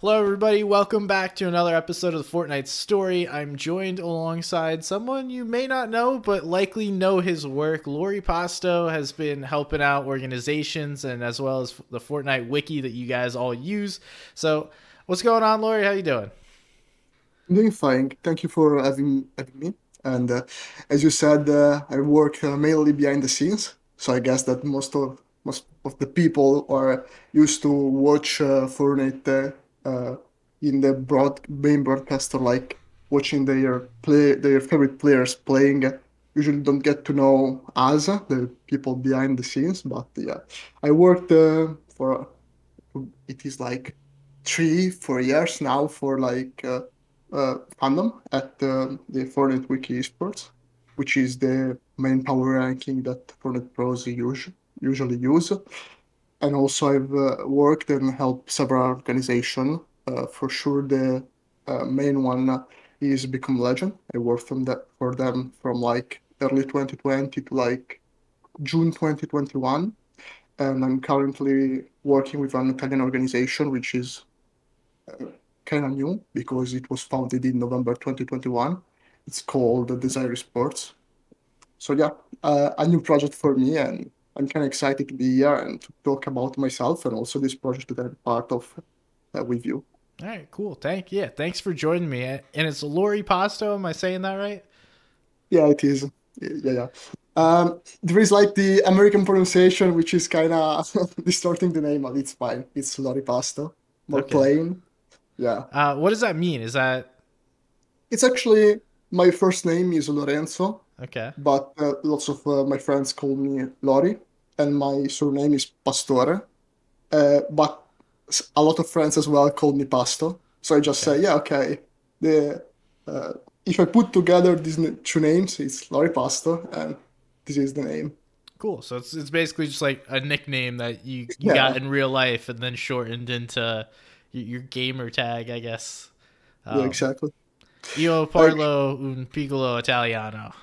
Hello, everybody. Welcome back to another episode of the Fortnite Story. I'm joined alongside someone you may not know, but likely know his work. Lori Pasto has been helping out organizations and as well as the Fortnite wiki that you guys all use. So, what's going on, Lori? How you doing? I'm doing fine. Thank you for having having me. And uh, as you said, uh, I work uh, mainly behind the scenes. So I guess that most of most of the people are used to watch uh, Fortnite uh, in the broad main broadcaster, like watching their play their favorite players playing. Usually don't get to know us, the people behind the scenes. But yeah, I worked uh, for it is like three, four years now for like uh, uh, fandom at uh, the Fortnite Wiki Esports, which is the main power ranking that Fortnite pros use, usually use. And also I've uh, worked and helped several organizations. Uh, for sure, the uh, main one is Become Legend. I worked from that for them from like early 2020 to like June 2021. And I'm currently working with an Italian organization, which is uh, kind of new because it was founded in November 2021. It's called Desyre Sports. So yeah, uh, a new project for me, and I'm kind of excited to be here and to talk about myself and also this project that I'm part of uh, with you. All right, cool. Thank yeah, thanks for joining me. And it's Lori Pasto. Am I saying that right? Yeah, it is. Yeah, yeah. Um, there is like the American pronunciation, which is kind of distorting the name, but it's fine. It's Lori Pasto, more Okay. plain. Yeah. Uh, what does that mean? Is that It's actually my first name is Lorenzo, okay? but uh, lots of uh, my friends call me Lori, and my surname is Pastore. Uh, but a lot of friends as well call me Pasto. So I just Okay. say, yeah, okay. The uh, if I put together these two names, it's Lori Pasto, and this is the name. Cool. So it's it's basically just like a nickname that you you Yeah, got in real life and then shortened into your, gamer tag, I guess. yeah, Um, exactly. io Like, parlo un piccolo italiano,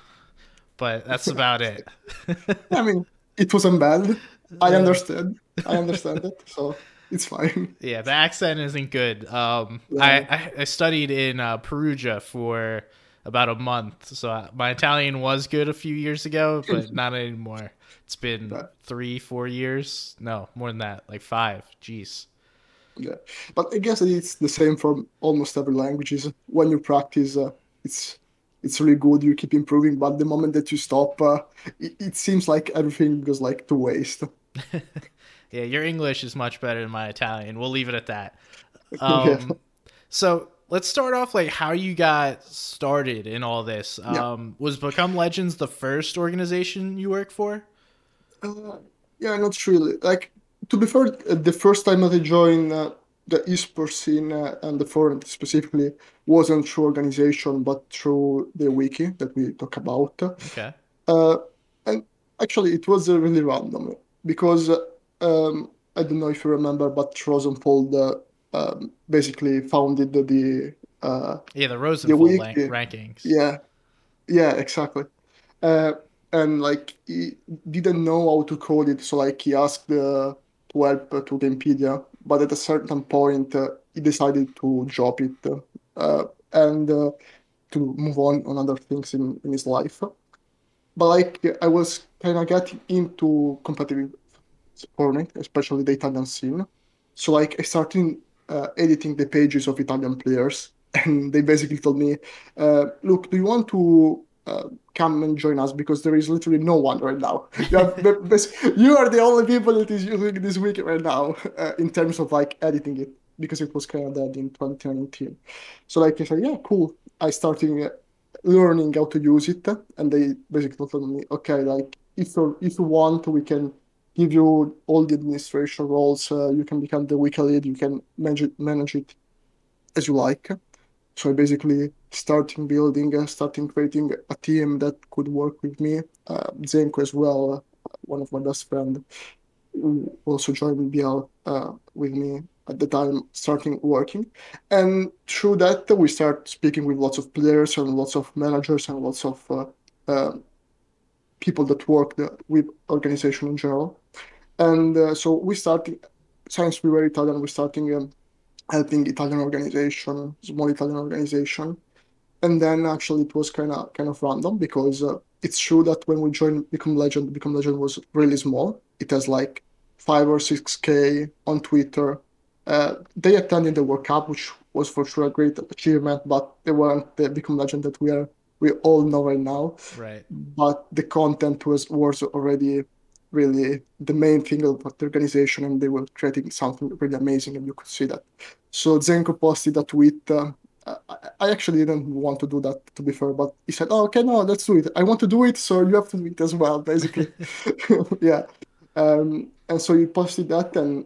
but that's about it. I mean, it wasn't bad. I understood. I understand it, so it's fine. yeah, the accent isn't good. Um, I, Yeah. I I studied in uh, Perugia for about a month, so I, my Italian was good a few years ago, but not anymore. It's been three, four years. No, more than that, like five. Jeez. yeah, but I guess it's the same for almost every languages. When you practice, uh, it's it's really good. You keep improving, but the moment that you stop, uh, it, it seems like everything goes like to waste. Yeah, your English is much better than my Italian. We'll leave it at that. Yeah, Um, so let's start off like how you got started in all this. yeah. Um, was Become Legends the first organization you work for? Uh, yeah, not really. Like, to be fair, uh, the first time that I joined uh, the esports scene uh, and the forum specifically wasn't through organization, but through the wiki that we talk about. Okay. Uh, and actually, it was uh, really random because um, I don't know if you remember, but Rosenfold uh, um, basically founded the uh, Yeah, the the Rosenfold rank- rankings. Yeah, yeah, exactly. Uh, and like he didn't know how to code it, so like he asked uh, to help to Gamepedia, but at a certain point uh, he decided to drop it uh, and uh, to move on on other things in, in his life. But like I was kind of getting into competitive Fortnite, especially the Italian scene. So like I started uh, editing the pages of Italian players, and they basically told me, uh, "Look, do you want to uh, come and join us? Because there is literally no one right now. You are, you are the only people that is using this wiki right now uh, in terms of like editing it, because it was kind of dead in 2019. So like I said, yeah, cool. I started uh, learning how to use it, and they basically told me, okay, like if you if you want, we can give you all the administration roles. Uh, you can become the wiki lead. You can manage it, manage it as you like. So I basically starting building, uh, starting creating a team that could work with me. Uh, Zenko as well, uh, one of my best friend, also joined BL uh, with me at the time, starting working. And through that, we start speaking with lots of players and lots of managers and lots of uh, uh, people that work with organization in general. And so we started, since we were Italian, we starting um, helping Italian organization, small Italian organization. And then actually it was kind of kind of random because uh, it's true that when we joined Become Legend, Become Legend was really small. It has like five or six k on Twitter. Uh, they attended the World Cup, which was for sure a great achievement, but they weren't the Become Legend that we are we all know right now. Right. But the content was was already really the main thing about the organization, and they were creating something really amazing, and you could see that. So Zenko posted a tweet. Uh, I actually didn't want to do that, to be fair, but he said, "Oh, okay, no, let's do it. I want to do it, so you have to do it as well." Basically, yeah. Um, and so he posted that, and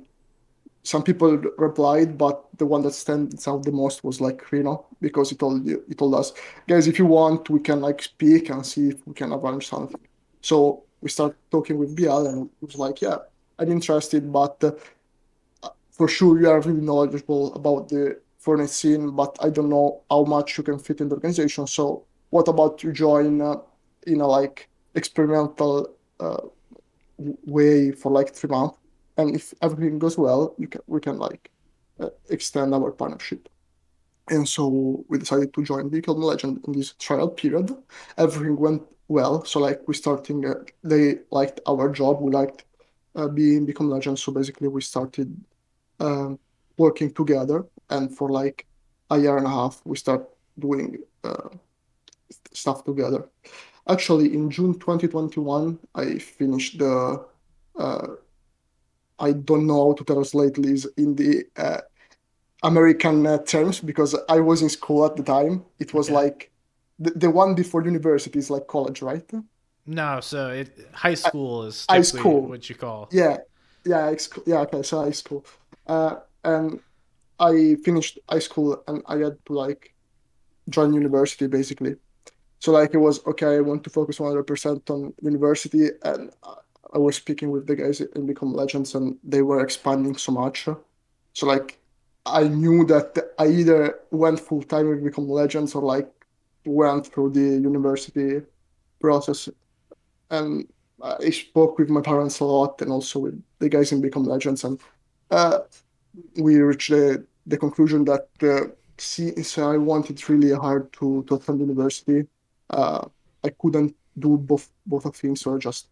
some people replied, but the one that stands out the most was like Reno because he told you, he told us, guys, if you want, we can like speak and see if we can arrange something. So we start talking with BL, and he was like, yeah, I'm interested, but uh, for sure you are really knowledgeable about the Fortnite scene, but I don't know how much you can fit in the organization. So what about you join uh, in a like experimental uh, way for like three months? and if everything goes well, you can we can like uh, extend our partnership. And so we decided to join Become Legend in this trial period. Everything went well. So like we starting, uh, they liked our job. We liked uh, being Become legends. So basically we started um, working together. And for like a year and a half, we start doing uh, stuff together. Actually, in June 2021, I finished the uh, I don't know how to translate this in the uh, American uh, terms because I was in school at the time. It was okay. like the, the one before university is like college, right? No, so it high school is high school what you call. Yeah, yeah, yeah. Okay, so high school, uh, and I finished high school and I had to like join university basically. So like it was okay. I want to focus 100% on university, and uh, I was speaking with the guys in Become Legends and they were expanding so much. So like I knew that I either went full time with Become Legends or like went through the university process. And I spoke with my parents a lot and also with the guys in Become Legends and uh, we reached the, the conclusion that uh, since I wanted really hard to, to attend university, uh, I couldn't do both both of things So I just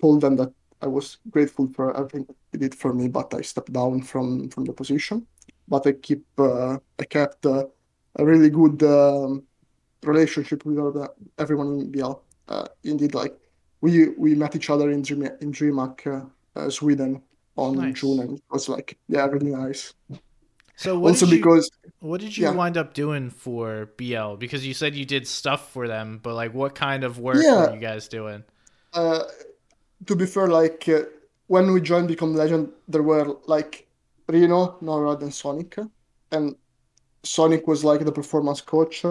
told them that I was grateful for everything they did for me, but I stepped down from from the position. But I keep uh, I kept uh, a really good um, relationship with the, everyone in BL. Uh, indeed, like we we met each other in Dream in DreamHack, uh, uh, Sweden on nice. June, and it was like yeah, really nice. So also because what did you yeah. wind up doing for BL? Because you said you did stuff for them, but like what kind of work yeah. were you guys doing? Uh, to be fair, like uh, when we joined Become Legend, there were like Reno, Norad, and Sonic, and Sonic was like the performance coach.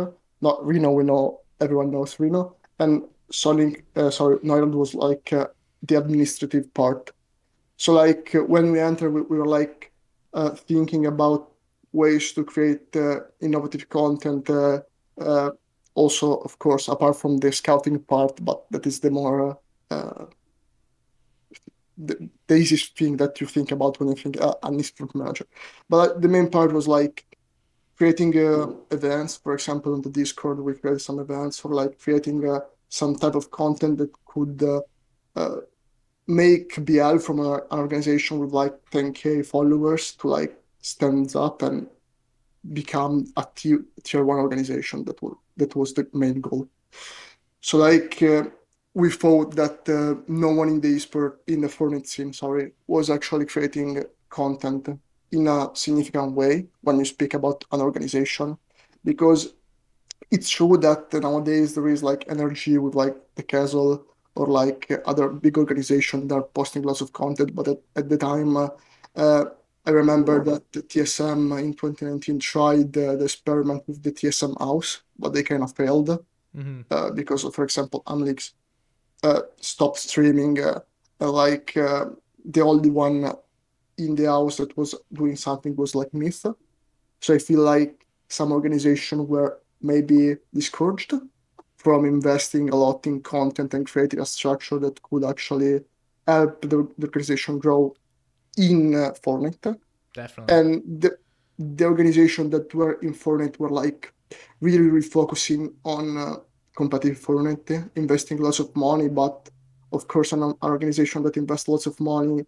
Not Reno. we know everyone knows Reno, and Sonic, uh, sorry, Norad was like uh, the administrative part. So like when we entered, we, we were like uh, thinking about ways to create uh, innovative content. Uh, also, of course, apart from the scouting part, but that is the more the, the easiest thing that you think about when you think uh, an esports manager. But the main part was like creating uh, events. For example, on the Discord, we created some events, or like creating uh, some type of content that could uh, uh, make BL from a, an organization with like 10k followers to like stand up and become a tier, tier one organization. That was that was the main goal. So like uh, we thought that uh, no one in the esport in the Fortnite scene, sorry, was actually creating content in a significant way when you speak about an organization, because it's true that nowadays there is like NRG with like the Castle or like other big organizations that are posting lots of content, but at, at the time. Uh, uh, I remember that the TSM in 2019 tried uh, the experiment with the TSM house, but they kind of failed mm-hmm. uh, because, of, for example, Hamlinz uh, stopped streaming. Uh, like uh, the only one in the house that was doing something was like Myth. So I feel like some organizations were maybe discouraged from investing a lot in content and creating a structure that could actually help the, the organization grow in uh, Fortnite. Definitely. And the, the organization that were in Fortnite were like really, really focusing on uh, competitive Fortnite, investing lots of money, but of course, an, an organization that invests lots of money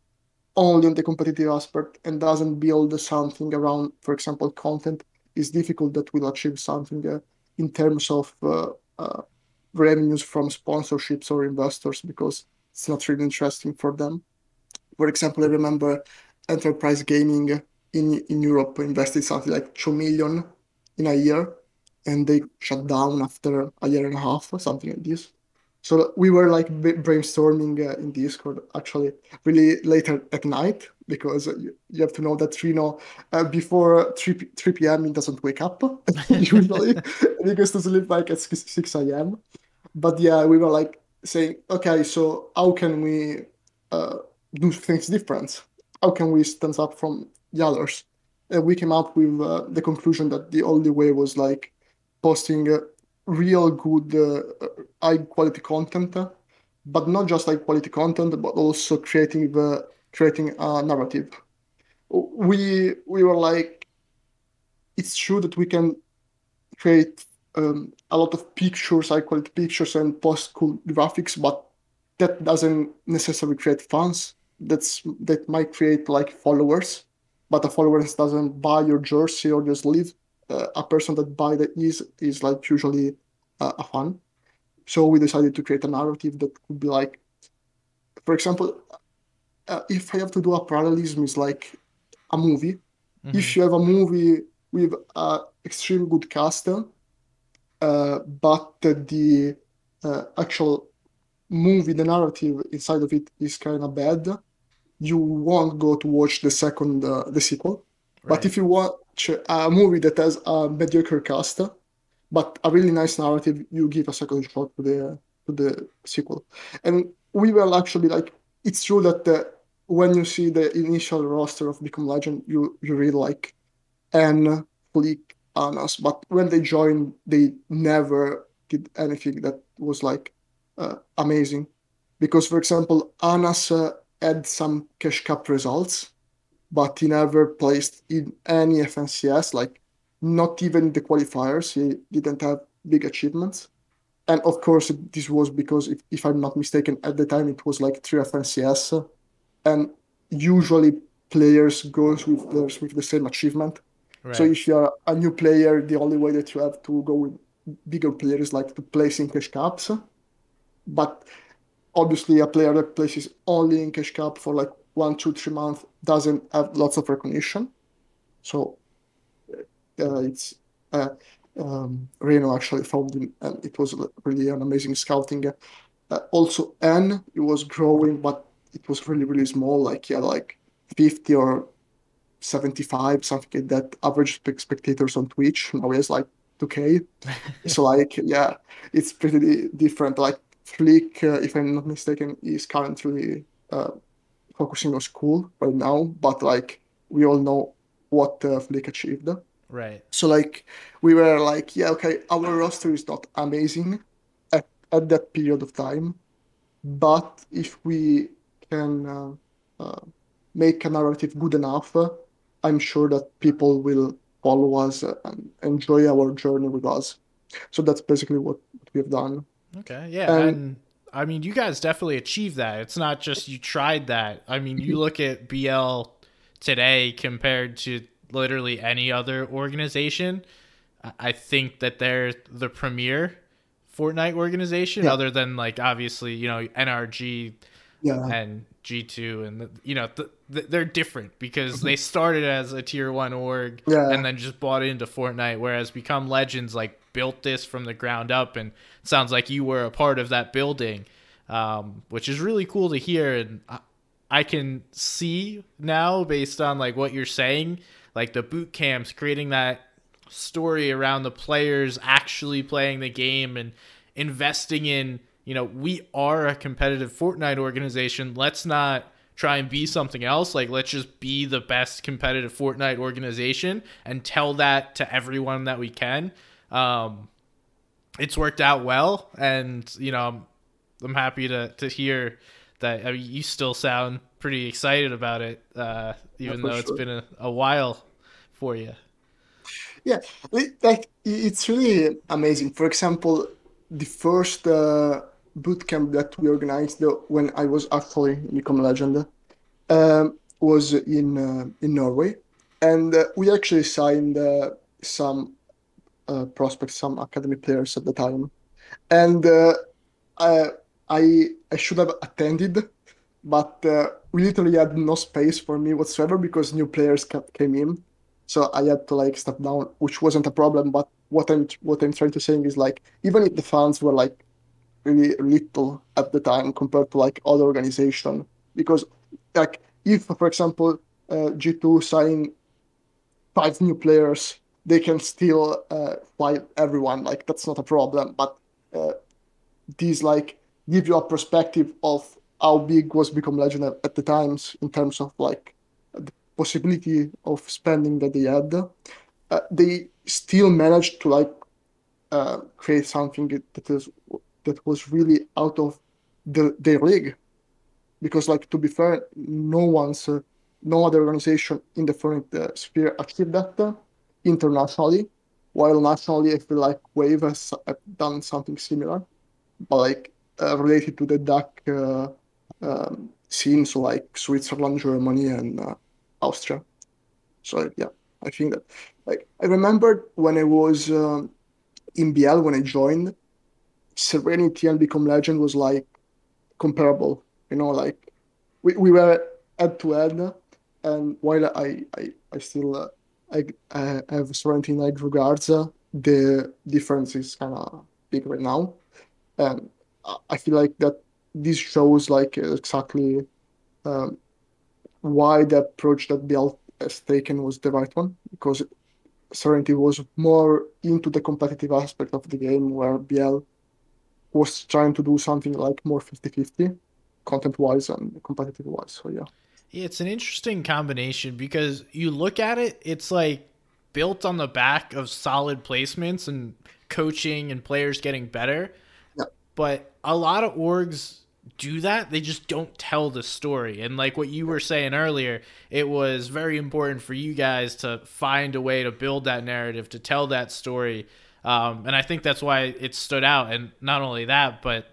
only on the competitive aspect and doesn't build something around, for example, content, is difficult that will achieve something uh, in terms of uh, uh, revenues from sponsorships or investors because it's not really interesting for them. For example, I remember Enterprise Gaming in in Europe invested something like two million in a year, and they shut down after a year and a half or something like this. So we were like brainstorming uh, in Discord actually really later at night because you, you have to know that Reno uh, before 3, 3 p.m. he doesn't wake up usually. he goes to sleep like at 6, 6 a.m. But yeah, we were like saying, okay, so how can we uh, do things different? How can we stand up from the others? And we came up with uh, the conclusion that the only way was like posting uh, real good uh, high quality content but not just high quality content but also creating the creating a narrative. We we were like it's true that we can create um, a lot of pictures high quality pictures and post cool graphics but that doesn't necessarily create fans. That's that might create like followers but a followers doesn't buy your jersey or just live uh, a person that buy the is is like usually uh, a fan. So we decided to create a narrative that could be like, for example, uh, if I have to do a parallelism, is like a movie. Mm-hmm. If you have a movie with an extremely good cast, uh, but the uh, actual movie, the narrative inside of it is kind of bad, you won't go to watch the second, uh, the sequel. Right. But if you watch a movie that has a mediocre cast, but a really nice narrative, you give a second shot to the to the sequel. And we were actually like, it's true that the, when you see the initial roster of Become Legend, you you really like Anne, Flick, Anas, but when they joined, they never did anything that was like uh, amazing. Because, for example, Anas uh, had some cash cup results, but he never placed in any FNCS. Like not even the qualifiers. He didn't have big achievements. And of course, this was because, if, if I'm not mistaken, at the time it was like three FNCS. And usually players goes with theirs with the same achievement. Right. So if you're a new player, the only way that you have to go with bigger players like to place in cash cups. But obviously a player that places only in cash cup for like one, two, three months doesn't have lots of recognition. So uh, it's uh, um, Reno actually found him, and it was really an amazing scouting. Uh, also, N it was growing, but it was really really small. Like yeah, like fifty or seventy-five, something like that. Average spectators on Twitch now is like 2K. so like yeah, it's pretty different. Like Flick, uh, if I'm not mistaken, is currently focusing on school right now, but like we all know what uh, Flick achieved. Right. So like we were like, yeah, okay, our roster is not amazing at, at that period of time, but if we can uh, uh, make a narrative good enough, I'm sure that people will follow us and enjoy our journey with us. So that's basically what, what we have done. Okay. Yeah. And, and I mean, you guys definitely achieved that. It's not just you tried that. I mean, you look at BL today compared to literally any other organization. I think that they're the premier Fortnite organization, yeah. other than like obviously you know NRG yeah. and G2, and the, you know the, the, they're different because mm-hmm. they started as a tier one org yeah. and then just bought into Fortnite, whereas Become Legends like built this from the ground up, and sounds like you were a part of that building, um, which is really cool to hear, and I, I can see now based on like what you're saying like the boot camps, creating that story around the players actually playing the game and investing in, you know, we are a competitive Fortnite organization. Let's not try and be something else. Like, let's just be the best competitive Fortnite organization and tell that to everyone that we can. Um, it's worked out well, and you know, I'm, I'm happy to to hear that I mean, you still sound pretty excited about it, uh, even yeah, though sure. it's been a, a while for you? Yeah, like it's really amazing. For example, the first uh, boot camp that we organized when I was actually in Become Legend um, was in uh, in Norway, and uh, we actually signed uh, some uh, prospects, some academy players at the time, and uh, I I should have attended, but uh, we literally had no space for me whatsoever because new players kept, came in, so I had to like step down, which wasn't a problem. But what I'm what I'm trying to say is like even if the fans were like really little at the time compared to like other organization, because like if for example uh, G2 sign five new players, they can still uh, everyone. Like that's not a problem. But uh, these like give you a perspective of how big was Become Legend at the times in terms of like the possibility of spending that they had. Uh, they still managed to like uh, create something that is that was really out of the their league, because like to be fair, no one's uh, no other organization in the foreign uh, sphere achieved that internationally. While nationally, I feel like Wave has done something similar, but like uh, related to the DACH uh, um, scenes like Switzerland, Germany, and uh, Austria. So yeah, I think that like I remember when I was um, in BL when I joined, Serenity and Become Legend was like comparable. You know, like we, we were head to head, and while I I, I still uh, I, have Serenity in high regards, uh, the difference is kind of big right now. And I feel like that this shows like exactly um, why the approach that BL has taken was the right one because Serenity was more into the competitive aspect of the game where BL was trying to do something like more 50-50 content wise and competitive wise so yeah it's an interesting combination because you look at it it's like built on the back of solid placements and coaching and players getting better. But a lot of orgs do that. They just don't tell the story. And like what you were saying earlier it was very important for you guys to find a way to build that narrative to tell that story. Um, and i think that's why it stood out. And not only that but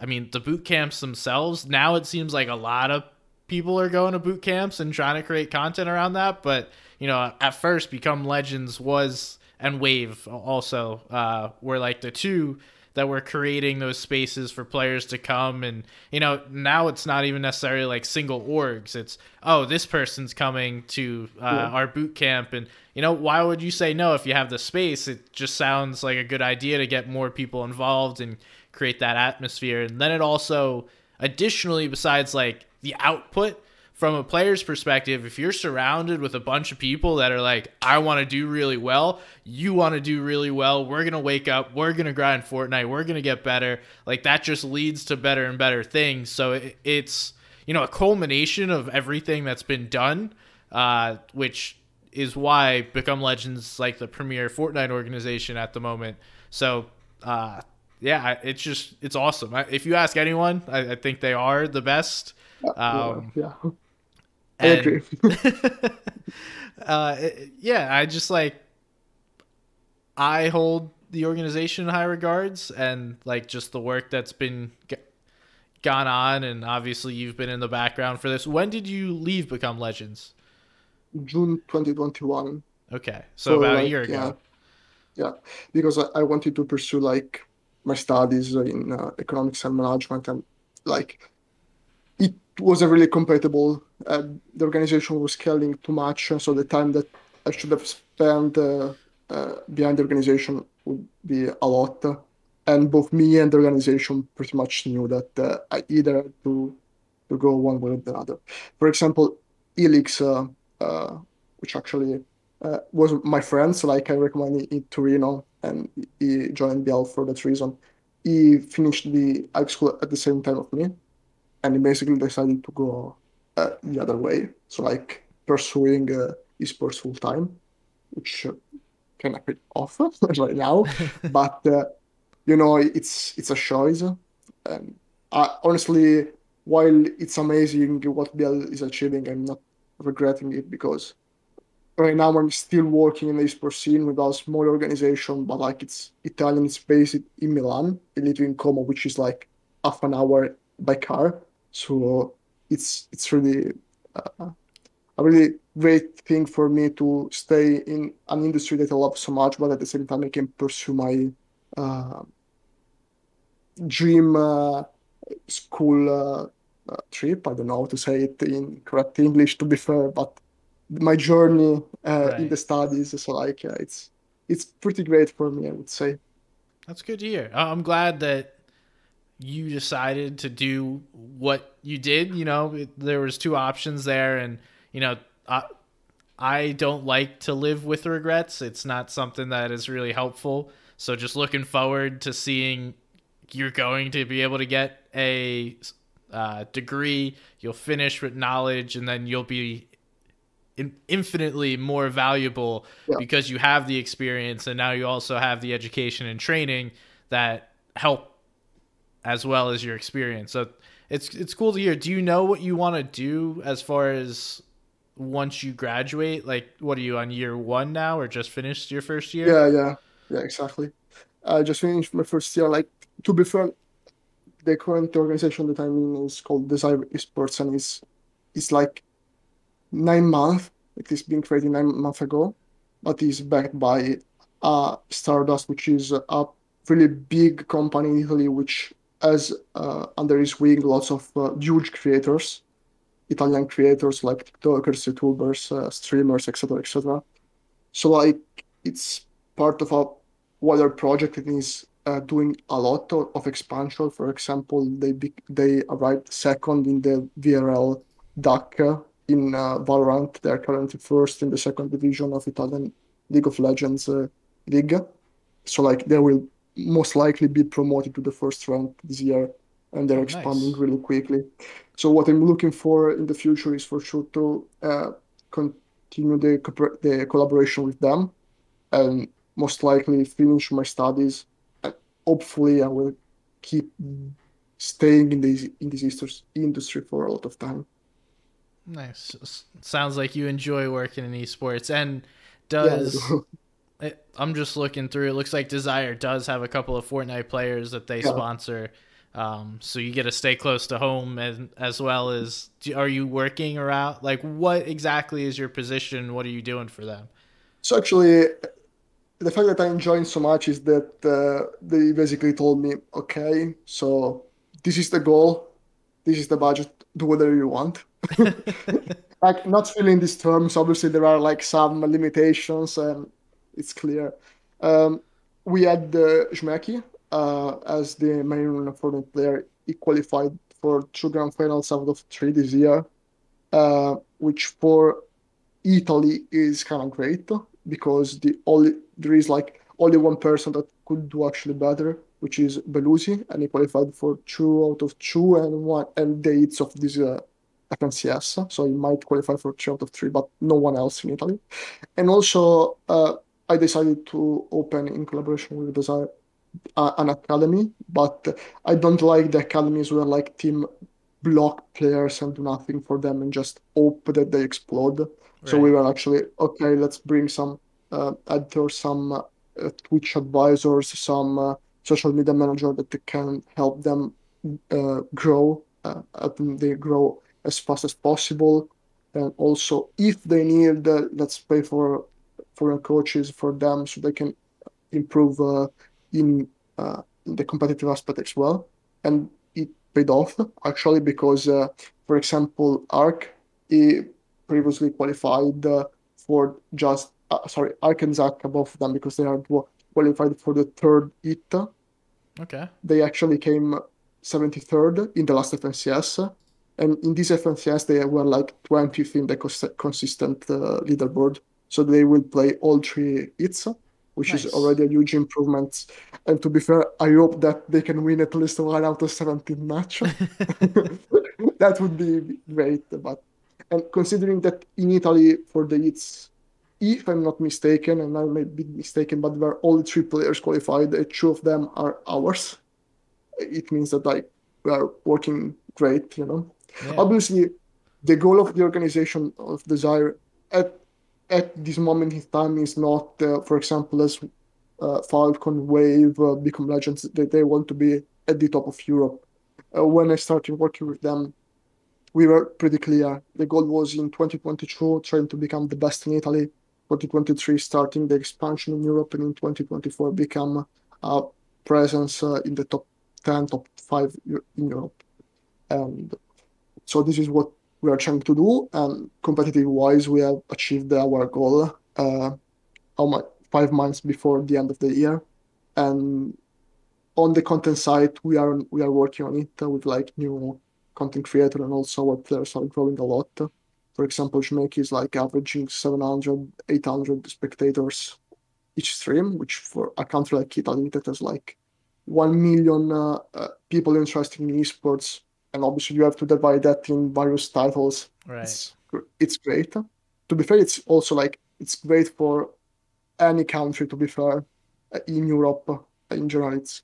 i mean the boot camps themselves now it seems like a lot of people are going to boot camps and trying to create content around that but you know at first become legends was and wave also uh, were like the two that we're creating those spaces for players to come and you know now it's not even necessarily like single orgs. It's oh this person's coming to uh, yeah. our boot camp. And you know why would you say no if you have the space? It just sounds like a good idea to get more people involved and create that atmosphere. And then it also additionally besides like the output from a player's perspective, if you're surrounded with a bunch of people that are like, I want to do really well, you want to do really well, we're going to wake up, we're going to grind Fortnite, we're going to get better, like that just leads to better and better things. So it, it's, you know, a culmination of everything that's been done, uh, which is why Become Legends like the premier Fortnite organization at the moment. So, uh, yeah, it's just it's awesome. If you ask anyone, I, I think they are the best. Um, yeah. I agree. uh, yeah, I just like I hold the organization in high regards, and like just the work that's been g- gone on, and obviously you've been in the background for this. When did you leave Become Legends? June 2021. Okay, so, so about like, a year ago. Yeah, yeah. because I, I, wanted to pursue like my studies in uh, economics and management, and like wasn't really compatible. Uh, the organization was scaling too much, so the time that I should have spent uh, uh, behind the organization would be a lot. And both me and the organization pretty much knew that uh, I either had to to go one way or the other. For example, Elix, uh, uh, which actually was my friend, so like I recommend it to Reno, and he joined BL for that reason. He finished the high school at the same time of me, and he basically decided to go uh, the other way. So like pursuing uh, esports full time, which uh, can happen often right now, but uh, you know it's it's a choice. And honestly, while it's amazing what BL is achieving, I'm not regretting it because right now I'm still working in the esports scene with a small organization, but like it's Italian, it's based in Milan. I live in Como, which is like half an hour by car. So it's it's really uh, a really great thing for me to stay in an industry that I love so much, but at the same time I can pursue my uh, dream uh, school uh, uh, trip. I don't know how to say it in correct English, to be fair, but my journey uh, in the studies is like it's it's pretty great for me, I would say. That's good to hear. I'm glad that you decided to do what you did. You know, it, there was two options there, and you know, I, I don't like to live with regrets. It's not something that is really helpful. So just looking forward to seeing you're going to be able to get a uh, degree. You'll finish with knowledge, and then you'll be in- infinitely more valuable Yeah. because you have the experience, and now you also have the education and training that help as well as your experience. So it's it's cool to hear. Do you know what you want to do as far as once you graduate? Like, what are you on year one now, or just finished your first year? Yeah, yeah, yeah, exactly. I just finished my first year. Like to be fair, the current organization that I'm in is called Desyre Esports, and is it's like nine months. It is being created nine months ago, but is backed by uh, Stardust, which is a really big company in Italy, which has uh, under his wing lots of uh, huge creators, Italian creators like TikTokers, YouTubers, uh, streamers, etc., etc. So like it's part of a wider project is uh, doing a lot of, of expansion. For example, they be, they arrived second in the VRL DAC in uh, Valorant. They're currently first in the second division of Italian League of Legends uh, league. So like they will most likely be promoted to the first rank this year, and they're Oh, expanding nice. really quickly. So what I'm looking for in the future is for sure to uh, continue the the collaboration with them, and most likely finish my studies. And hopefully, I will keep staying in this in this indus- industry for a lot of time. Nice. Sounds like you enjoy working in esports. And does do. It, I'm just looking through. It looks like Desyre does have a couple of Fortnite players that they Yeah. sponsor. Um, so you get to stay close to home, and as well as, do, are you working around? Like, what exactly is your position? What are you doing for them? So actually, the fact that I enjoy so much is that uh, they basically told me, okay, so this is the goal, this is the budget, do whatever you want. Like not filling these terms, obviously there are like some limitations and it's clear. Um, we had uh, Žmeki uh, as the main foreign player. He qualified for two grand finals out of three this year, uh, which for Italy is kind of great because the only there is like only one person that could do actually better, which is Belusi, and he qualified for two out of two and one and dates of this uh, FNCS, so he might qualify for three out of three, but no one else in Italy. And also, uh, I decided to open in collaboration with Desyre uh, an academy, but I don't like the academies where like team block players and do nothing for them and just hope that they explode. So we Right. were actually okay. Let's bring some uh, editors, some uh, Twitch advisors, some uh, social media manager that can help them uh, grow, uh, they grow as fast as possible. And also, if they need, uh, let's pay for for coaches for them so they can improve uh, in uh, the competitive aspect as well. And it paid off actually because, uh, for example, Arc he previously qualified uh, for just uh, sorry Arc and Zac above them because they are qualified for the third hit. Okay. They actually came 73rd in the last FNCS. And in this FNCS, they were like 20th in the cons- consistent uh, leaderboard. So they will play all three hits, which is already a huge improvement. And to be fair, I hope that they can win at least one out of 17 match. That would be great. But and considering that in Italy for the hits, if I'm not mistaken, and I may be mistaken, but there are only three players qualified, two of them are ours. It means that like we are working great, you know. Yeah. Obviously, the goal of the organization of Desyre at at this moment in time is not, uh, for example, as uh, Falcon, Wave, uh, Become Legends, they, they want to be at the top of Europe. When I started working with them, we were pretty clear. The goal was in 2022 trying to become the best in Italy, 2023 starting the expansion in Europe, and in 2024 become a presence uh, in the top 10, top 5 in Europe. And so this is what we are trying to do. And competitive wise, we have achieved our goal uh, five months before the end of the year. And on the content side, we are we are working on it with like new content creator and also our players are growing a lot. For example, Shmeki is like averaging 700, 800 spectators each stream, which for a country like Italy that has like 1 million uh, uh, people interested in esports, and obviously you have to divide that in various titles. Right. It's, it's great. To be fair, it's also like it's great for any country. To be fair, uh, in Europe in general, it's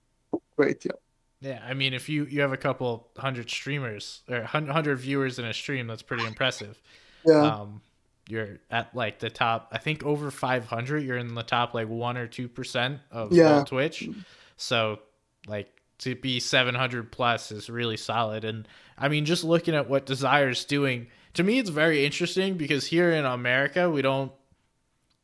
great. Yeah. Yeah, I mean, if you you have a couple hundred streamers or hundred viewers in a stream, that's pretty impressive. Yeah. Um, you're at like the top. I think over 500. You're in the top like one or two percent of yeah. Twitch. So like to be 700 plus is really solid. And I mean, just looking at what Desyre's doing, to me, it's very interesting because here in America, we don't.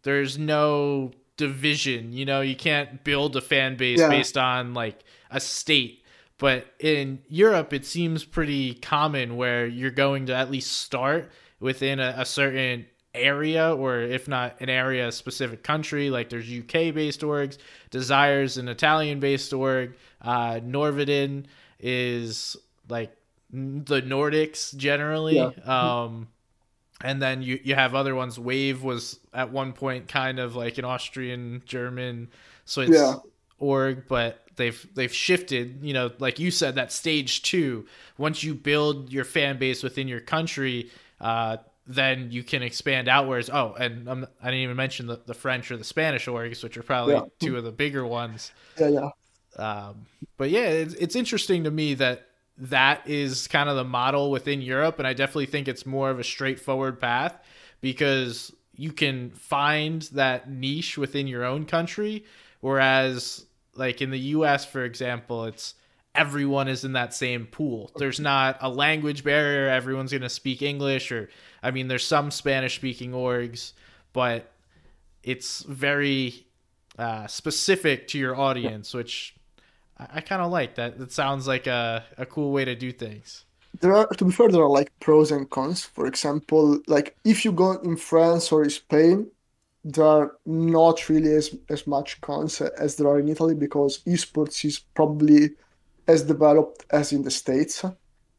There's no division. You know, you can't build a fan base yeah. based on like a state but in Europe, it seems pretty common where you're going to at least start within a, a certain area, or if not an area, specific country. Like there's UK based orgs, Desyre's an Italian based org, uh, Nordavind is like the Nordics generally. Yeah. Um, and then you, you have other ones. Wave was at one point kind of like an Austrian German, swiss yeah. org, but they've they've shifted you know like you said that stage two once you build your fan base within your country uh, then you can expand outwards oh and I'm, i didn't even mention the, the french or the spanish orgs which are probably yeah. two of the bigger ones yeah yeah um, but yeah it's, it's interesting to me that that is kind of the model within europe and i definitely think it's more of a straightforward path because you can find that niche within your own country whereas like in the US, for example, it's everyone is in that same pool. There's not a language barrier. Everyone's going to speak English, or I mean, there's some Spanish speaking orgs, but it's very uh, specific to your audience, which I, I kind of like. That that sounds like a, a cool way to do things. There are, to be fair, there are like pros and cons. For example, like if you go in France or Spain, there are not really as, as much cons as there are in Italy because esports is probably as developed as in the States.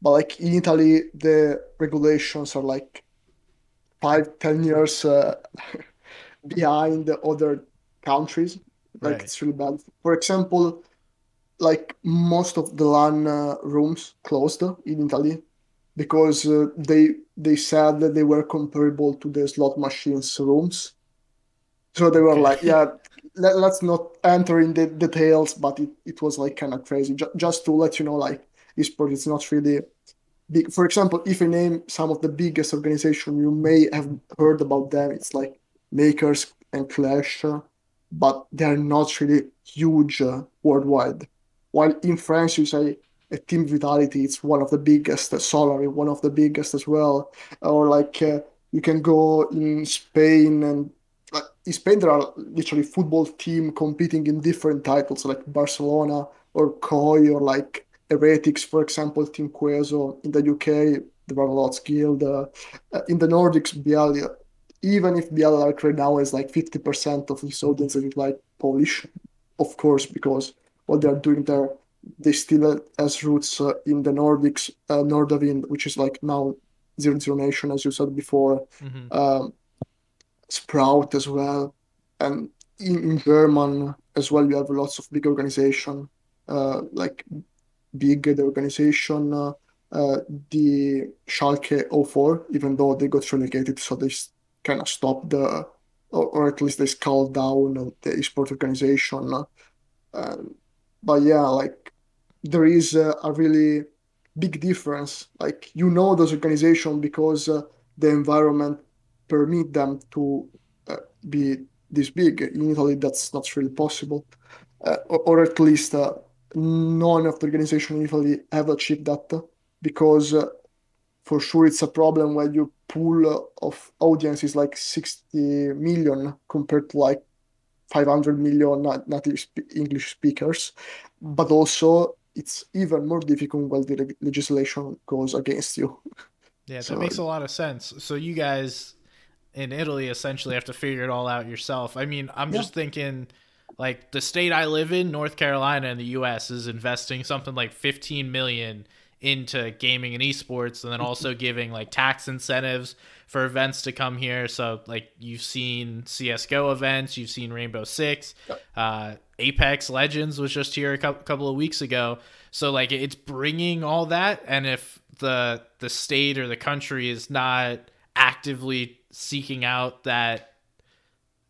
But like in Italy, the regulations are like five, ten years uh, behind the other countries. Like right. it's really bad. For example, like most of the LAN uh, rooms closed in Italy because uh, they they said that they were comparable to the slot machines rooms so they were like, yeah, let, us not enter in the details, but it, it was like kind of crazy. Just, just to let you know, like, this esports is not really big. For example, if I name some of the biggest organizations, you may have heard about them. It's like Mkers and Qlash, but they're not really huge uh, worldwide. While in France, you say a Team Vitality, it's one of the biggest, uh, Solary, one of the biggest as well. Or like uh, you can go in Spain and in Spain there are literally football team competing in different titles like Barcelona or Koi or like Heretics, for example, Team Queso. In the UK, there are lots Guild. Uh, in the Nordics, BL, even if like right now is like 50% of its audience is like Polish, of course, because what they're doing there, they still has roots uh, in the Nordics, uh, Nordavind, which is like now Zero Zero Nation, as you said before. Mm-hmm. Um, Sprout as well, and in, in German as well. You have lots of big organization, uh, like big the organization, uh, uh, the Schalke 04, even though they got relegated, so they kind of stopped the, or, or, at least they scaled down the esport organization. Um, but yeah, like there is a, a, really big difference. Like you know those organizations because uh, the environment permit them to be this big. In Italy, that's not really possible, uh, or, or, at least uh, none of the organization in Italy have achieved that because uh, for sure it's a problem when you pool of audience is like 60 million compared to like 500 million native English speakers, but also it's even more difficult when the legislation goes against you. Yeah, that so, makes a lot of sense. So you guys in Italy essentially have to figure it all out yourself. I mean, I'm yeah. just thinking like the state I live in, North Carolina in the US is investing something like 15 million into gaming and esports and then also giving like tax incentives for events to come here. So like you've seen CS:GO events, you've seen Rainbow Six, uh, Apex Legends was just here a couple of weeks ago. So like it's bringing all that, and if the the state or the country is not actively seeking out that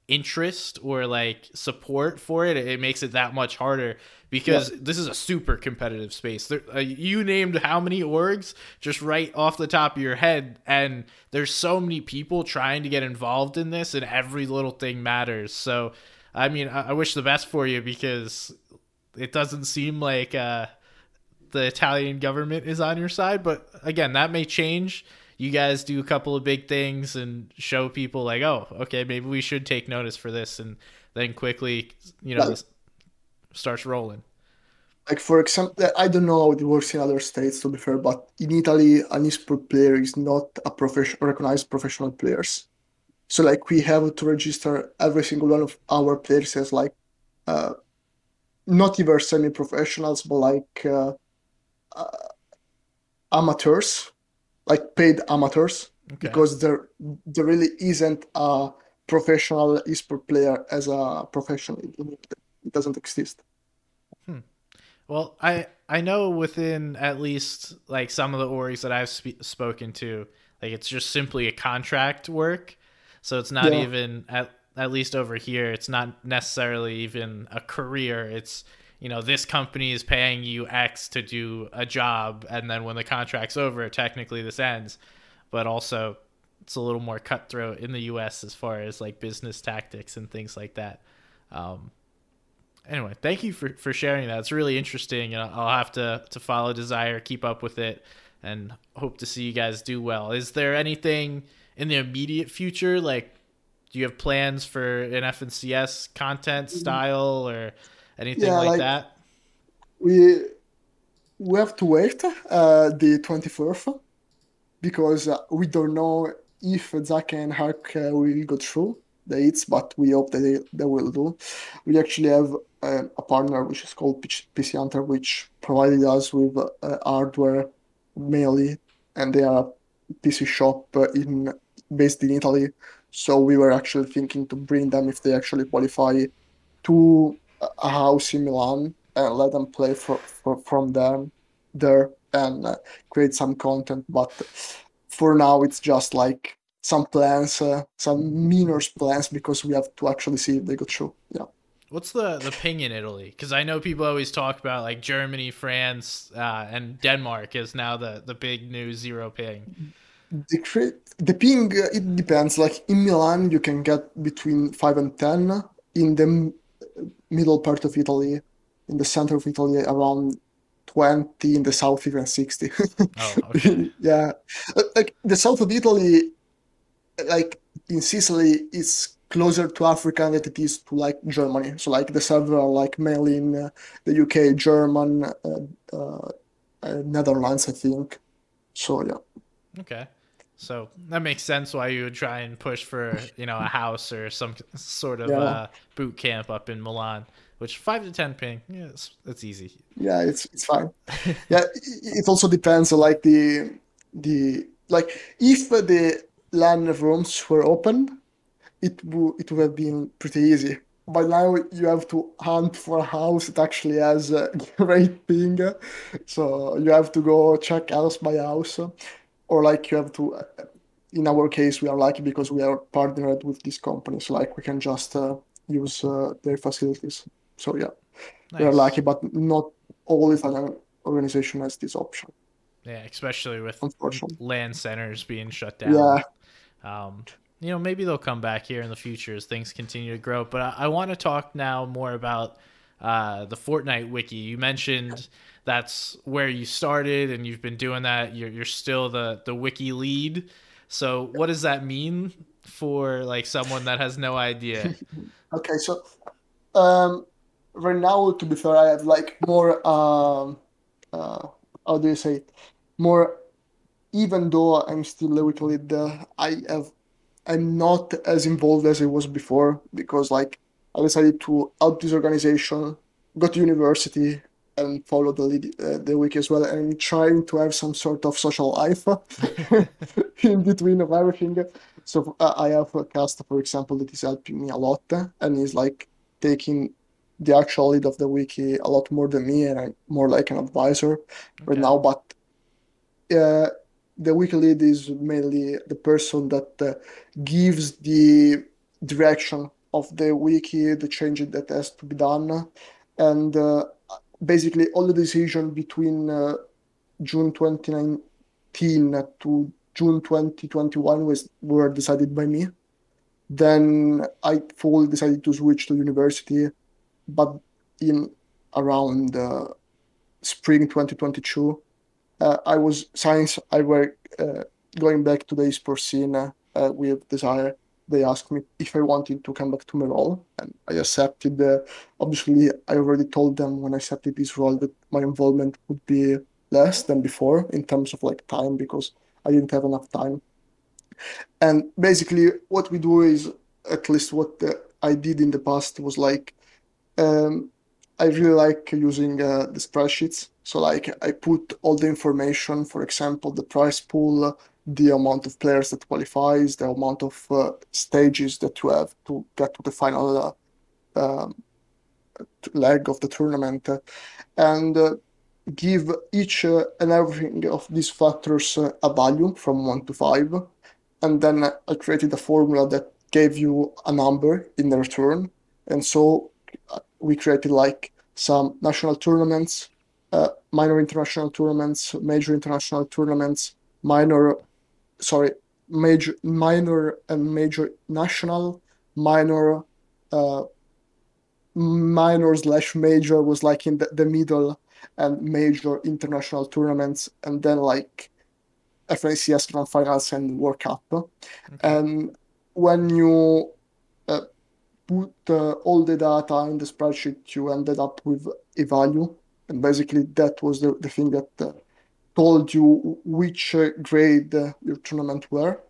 interest or like support for it, it makes it that much harder because yeah. this is a super competitive space. There, uh, you named how many orgs just right off the top of your head, and there's so many people trying to get involved in this, and every little thing matters. So, I mean, I, I wish the best for you because it doesn't seem like uh, the Italian government is on your side, but again, that may change you guys do a couple of big things and show people like, oh, okay, maybe we should take notice for this, and then quickly, you know, like, starts rolling. Like for example, I don't know how it works in other states to be fair, but in Italy, an esport player is not a professional recognized professional players. So like we have to register every single one of our players as like uh, not even semi-professionals, but like uh, uh, amateurs like paid amateurs okay. because there there really isn't a professional esport player as a professional. It doesn't exist. Hmm. Well, I I know within at least like some of the orgs that I've sp- spoken to, like it's just simply a contract work, so it's not yeah. even at at least over here, it's not necessarily even a career. It's you know this company is paying you x to do a job and then when the contract's over technically this ends. But also it's a little more cutthroat in the us as far as like business tactics and things like that. Um, anyway thank you for, for sharing that. It's really interesting and i'll have to to follow Desyre keep up with it and hope to see you guys do well. Is there anything in the immediate future? Like do you have plans for an FNCS content mm-hmm. style or anything yeah, like, like, that? We we have to wait uh, the 24th because uh, we don't know if Zach and Hark uh, will go through the hits, but we hope that they, they will do. We actually have uh, a partner which is called PC Hunter, which provided us with uh, hardware mainly, and they are a PC shop uh, in based in Italy. So we were actually thinking to bring them if they actually qualify to a house in Milan and let them play for, for from them there and uh, create some content. But for now, it's just like some plans, uh, some minor plans because we have to actually see if they go through. Yeah. What's the the ping in Italy? Because I know people always talk about like Germany, France, uh, and Denmark is now the the big new zero ping. The the ping uh, it depends. Like in Milan, you can get between five and ten. In the middle part of Italy, in the center of Italy, around 20, in the south, even 60. oh, okay. yeah. Like the south of Italy, like in Sicily, is closer to Africa than it is to like Germany. So like the server like mainly in uh, the UK, German, uh, uh, uh, Netherlands, I think. So yeah. Okay. So that makes sense why you would try and push for you know a house or some sort of yeah. uh, boot camp up in Milan. Which five to ten ping, yeah, it's, it's easy. Yeah, it's it's fine. yeah, it also depends on like the the like if the LAN rooms were open, it would it would have been pretty easy. But now you have to hunt for a house that actually has a great ping, so you have to go check house by house or like you have to in our case we are lucky because we are partnered with these companies. Like we can just uh, use uh, their facilities. So yeah. Nice. we are lucky but not all italian organization has this option. Yeah especially with LAN centers being shut down. Yeah. Um, you know maybe they'll come back here in the future as things continue to grow. But I, I want to talk now more about uh, the Fortnite wiki. You mentioned that's where you started, and you've been doing that. You're you're still the the wiki lead. So what does that mean for like someone that has no idea? okay, so um, right now, to be fair, I have like more. Um, uh, how do you say? It? More. Even though I'm still the wiki lead, uh, I have. I'm not as involved as I was before because like I decided to help this organization, go to university, and follow the lead, uh, the wiki as well, and trying to have some sort of social life in between of everything. So uh, I have a cast, for example, that is helping me a lot, and is like taking the actual lead of the wiki a lot more than me, and I'm more like an advisor okay. right now. But uh, the wiki lead is mainly the person that uh, gives the direction of the wiki, the changes that has to be done, and uh, basically all the decision between uh, June 2019 to June 2021 was were decided by me. Then I fully decided to switch to university, but in around uh, spring 2022, uh, I was science. I were uh, going back to the esports scene uh, with Desyre they asked me if I wanted to come back to my role, and I accepted. Uh, obviously, I already told them when I accepted this role that my involvement would be less than before in terms of like time because I didn't have enough time. And basically, what we do is at least what uh, I did in the past was like um, I really like using uh, the spreadsheets. So like I put all the information, for example, the price pool the amount of players that qualifies, the amount of uh, stages that you have to get to the final uh, um, leg of the tournament, and uh, give each uh, and everything of these factors uh, a value from one to five, and then I created a formula that gave you a number in return, and so uh, we created like some national tournaments, minor international tournaments, major international tournaments, minor sorry, major, minor and major national, minor, uh, minor slash major was like in the, the middle, and major international tournaments, and then like FNCS Grand Finals and World Cup. Okay. And when you uh, put uh, all the data in the spreadsheet, you ended up with a value. And basically, that was the, the thing that uh, told you which uh, grade uh, your tournament were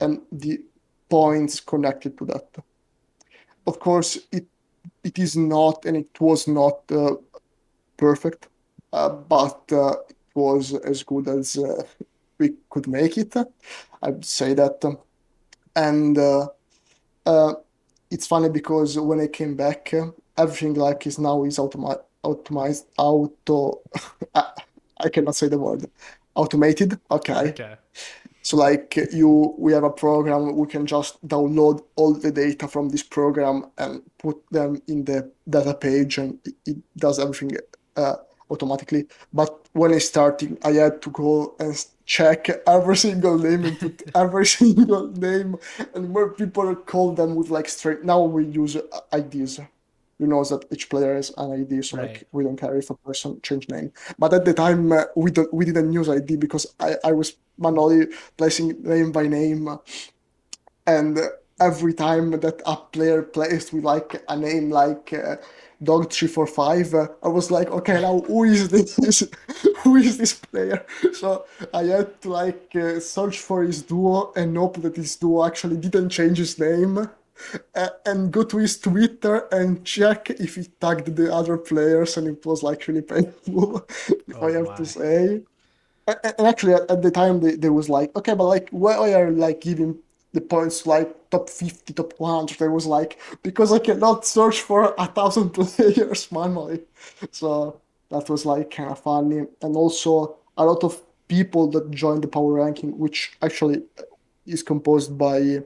and the points connected to that. Of course, it it is not and it was not uh, perfect, uh, but uh, it was as good as uh, we could make it. I'd say that, and it's funny because when I came back, everything like is now is automatic automized auto I cannot say the word. Automated. Okay. Okay. So like you, we have a program. We can just download all the data from this program and put them in the data page, and it, it does everything uh, automatically. But when I started, I had to go and check every single name and put every single name, and more people call them with like straight. Now we use IDs we know that each player has an ID, so right. like we don't care if a person change name. But at the time, uh, we don't we didn't use ID because I I was manually placing name by name, and every time that a player plays with like a name like. Uh, dog 345 uh, i was like okay now who is this who is this player so i had to like uh, search for his duo and hope that his duo actually didn't change his name and go to his Twitter and check if he tagged the other players, and it was like really painful, if oh I have my. to say. And actually, at the time, there was like, okay, but like, why are you like giving the points like top 50, top 100? I was like, because I cannot search for a thousand players manually. So that was like kind of funny. And also, a lot of people that joined the power ranking, which actually is composed by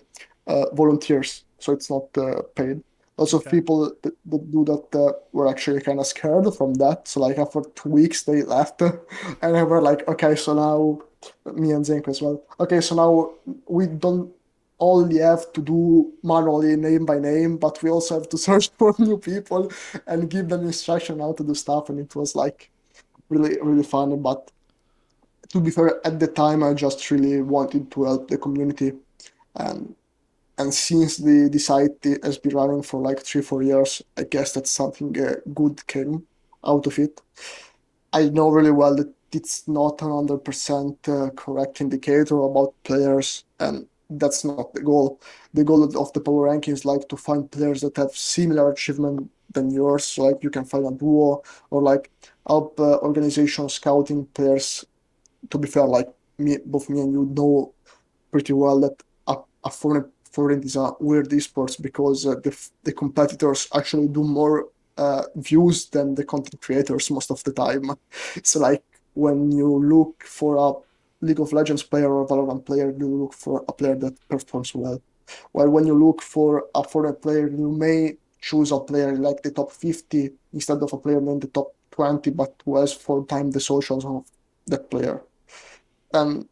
uh, volunteers so it's not uh, paid. Also, okay. people that, that, do that uh, were actually kind of scared from that. So, like, after two weeks, they left. and they were like, okay, so now, me and Zenko as well. Okay, so now we don't only have to do manually name by name, but we also have to search for new people and give them instruction how to do stuff. And it was like really, really funny. But to be fair, at the time, I just really wanted to help the community. And and since the, the site has been running for like three, four years, I guess that something uh, good came out of it. I know really well that it's not a 100% uh, correct indicator about players, and that's not the goal. The goal of the power ranking is like to find players that have similar achievement than yours, so like you can find a duo or like help uh, organization scouting players. To be fair, like me, both me and you know pretty well that a, a Fortnite Fortnite is a weird esports because uh, the the competitors actually do more uh, views than the content creators most of the time. So like when you look for a League of Legends player or Valorant player, you look for a player that performs well. While when you look for a Fortnite player, you may choose a player like the top 50 instead of a player in the top 20, but who has full time the socials of that player. And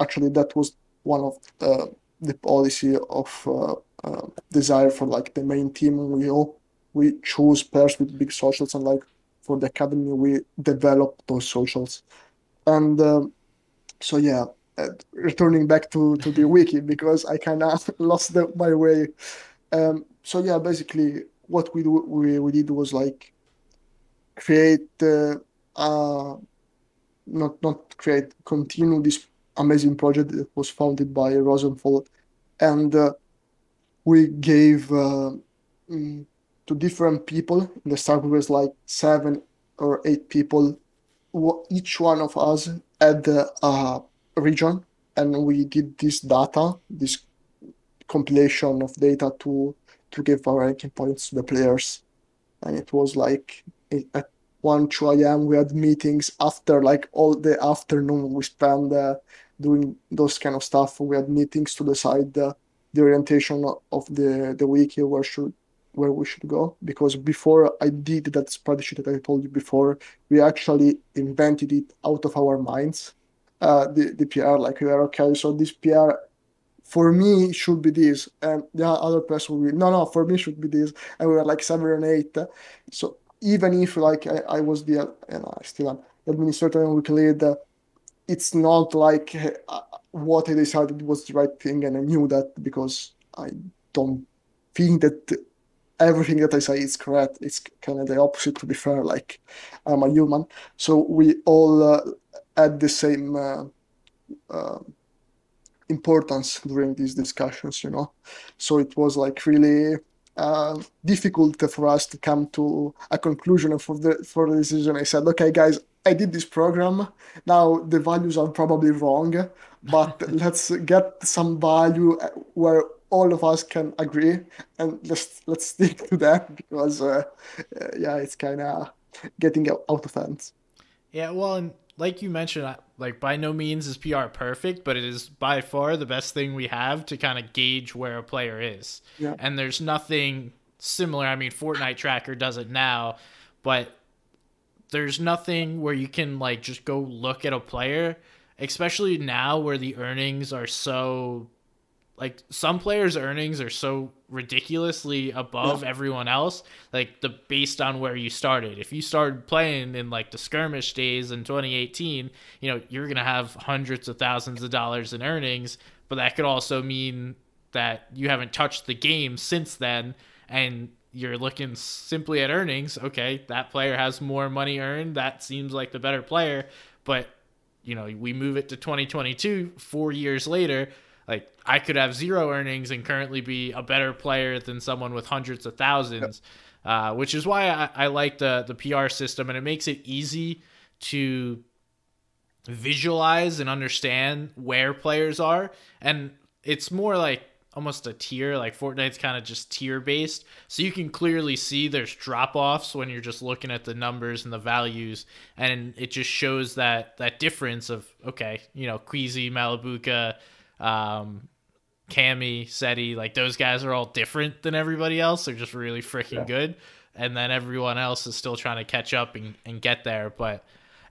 actually, that was one of the, the policy of uh, uh, Desyre for like the main team. We all we choose pairs with big socials and like for the academy we develop those socials and um, so yeah uh, returning back to, to the wiki because i kind of lost the, my way um, so yeah basically what we do we, we did was like create uh, uh, not not create continue this amazing project that was founded by Rosenfeld and uh, we gave uh, mm, to different people. In the start, we was like seven or eight people. Each one of us had a region, and we did this data, this compilation of data to to give our ranking points to the players. And it was like at 1, 2 a.m. we had meetings after like all the afternoon we spent uh, doing those kind of stuff. We had meetings to decide uh, the orientation of the, the wiki, where should where we should go because before I did that spreadsheet that I told you before, we actually invented it out of our minds. Uh, the, the PR, like we are okay, so this PR for me should be this, and the other person will be no, no, for me should be this, and we were like seven and eight. So even if like I, I was the and I still am administrator and wiki lead, uh, it's not like uh, what I decided was the right thing, and I knew that because I don't think that everything that I say is correct. It's kind of the opposite, to be fair. Like I'm a human, so we all uh, had the same uh, uh, importance during these discussions, you know. So it was like really uh, difficult for us to come to a conclusion for the for the decision. I said, okay, guys, I did this program. Now the values are probably wrong, but let's get some value uh, where all of us can agree and let's let's stick to that because uh, uh, yeah it's kind of getting out of hands yeah well and like you mentioned like by no means is pr perfect but it is by far the best thing we have to kind of gauge where a player is yeah. and there's nothing similar i mean fortnite tracker does it now but there's nothing where you can like just go look at a player especially now where the earnings are so like some players' earnings are so ridiculously above yeah. everyone else. Like the based on where you started. If you started playing in like the skirmish days in 2018, you know you're gonna have hundreds of thousands of dollars in earnings. But that could also mean that you haven't touched the game since then, and you're looking simply at earnings. Okay, that player has more money earned. That seems like the better player. But you know, we move it to 2022, four years later like I could have zero earnings and currently be a better player than someone with hundreds of thousands, yep. uh, which is why I, I like the the PR system and it makes it easy to visualize and understand where players are and it's more like almost a tier like fortnite's kind of just tier based so you can clearly see there's drop offs when you're just looking at the numbers and the values and it just shows that that difference of okay you know Queasy Malibuca um, Cammy, Seti, like those guys are all different than everybody else. They're just really freaking yeah. good. And then everyone else is still trying to catch up and, and get there. But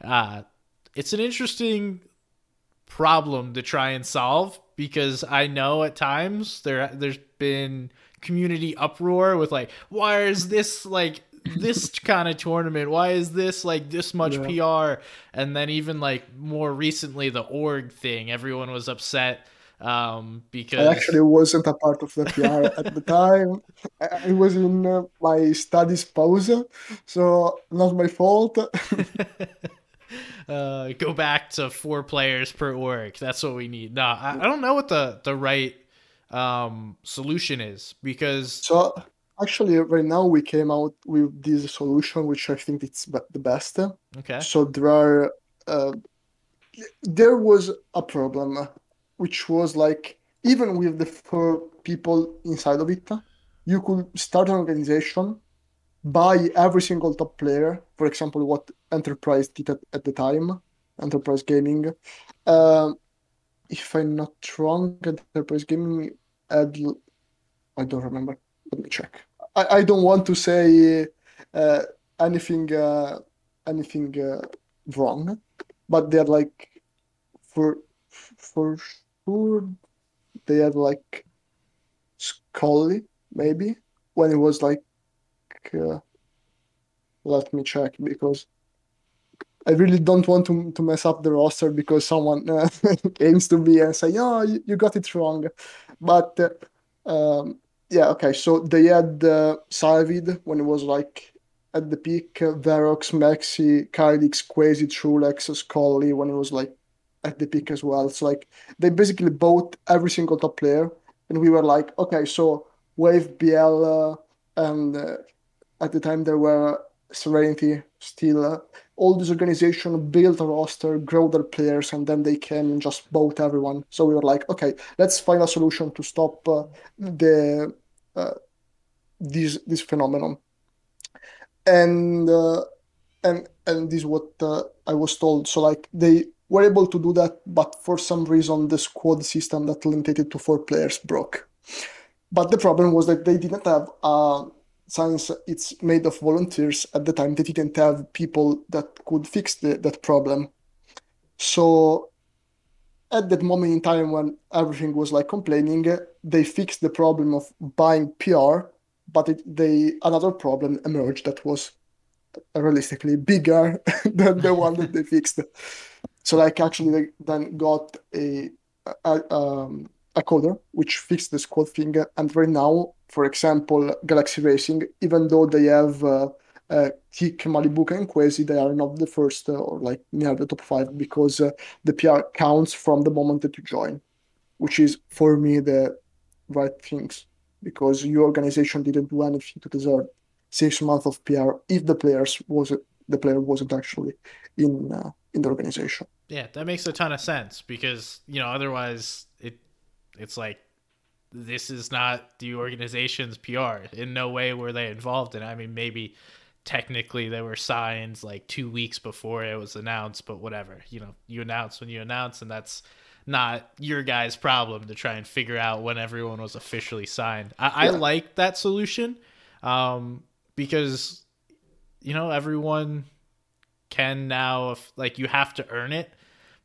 uh, it's an interesting problem to try and solve because I know at times there there's been community uproar with like why is this like this kind of tournament? Why is this like this much yeah. PR and then even like more recently the org thing everyone was upset um because I actually wasn't a part of the PR at the time. I was in uh, my studies pause so not my fault uh, go back to four players per org. That's what we need. No, I, I don't know what the the right um, solution is because so actually right now we came out with this solution which I think it's the best. Okay. So there are uh, there was a problem which was like even with the four people inside of it, you could start an organization buy every single top player. For example, what Enterprise did at, at the time, Enterprise Gaming. Uh, if I'm not wrong, Enterprise Gaming had, I don't remember. Let me check. I, I don't want to say uh, anything uh, anything uh, wrong, but they're like for for sure they had like Scully maybe when it was like uh, let me check because I really don't want to, to mess up the roster because someone uh, aims to me and say, "Oh, you, you got it wrong." But uh, um, yeah, okay. So they had uh, Salvid when it was like at the peak, uh, Verox, Maxi, Kylix, Queasy, Trulex, Scully when it was like at the peak as well. It's like they basically bought every single top player, and we were like, okay, so Wave, BL, and uh, at the time there were Serenity still. Uh, all these organizations built a roster, grow their players, and then they came and just bought everyone. So we were like, okay, let's find a solution to stop uh, the uh, this this phenomenon. And uh, and and this is what uh, I was told. So like they were able to do that, but for some reason the squad system that limited it to four players broke. But the problem was that they didn't have a since it's made of volunteers at the time they didn't have people that could fix the, that problem. So at that moment in time when everything was like complaining they fixed the problem of buying pr but it, they another problem emerged that was realistically bigger than the one that they fixed. So like actually they then got a, a um, a coder which fixed the squad thing and right now for example, Galaxy Racing, even though they have uh, uh, Tick, Malibuca, and Queasy, they are not the first uh, or like near the top five because uh, the PR counts from the moment that you join, which is for me the right things because your organization didn't do anything to deserve six months of PR if the players was the player wasn't actually in uh, in the organization. Yeah, that makes a ton of sense because you know otherwise it it's like this is not the organization's PR. In no way were they involved in it. I mean, maybe technically there were signs like two weeks before it was announced, but whatever. You know, you announce when you announce, and that's not your guy's problem to try and figure out when everyone was officially signed. I, yeah. I like that solution um, because, you know, everyone can now, if, like, you have to earn it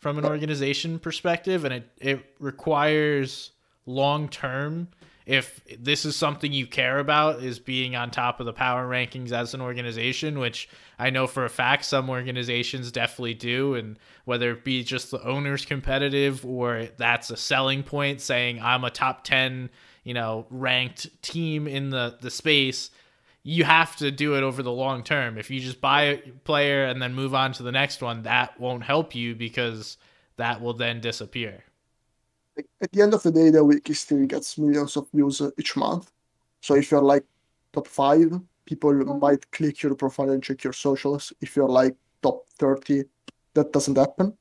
from an organization perspective, and it, it requires long term if this is something you care about is being on top of the power rankings as an organization which i know for a fact some organizations definitely do and whether it be just the owners competitive or that's a selling point saying i'm a top 10 you know ranked team in the the space you have to do it over the long term if you just buy a player and then move on to the next one that won't help you because that will then disappear at the end of the day, the wiki still gets millions of views each month. So if you're like top five, people mm-hmm. might click your profile and check your socials. If you're like top 30, that doesn't happen.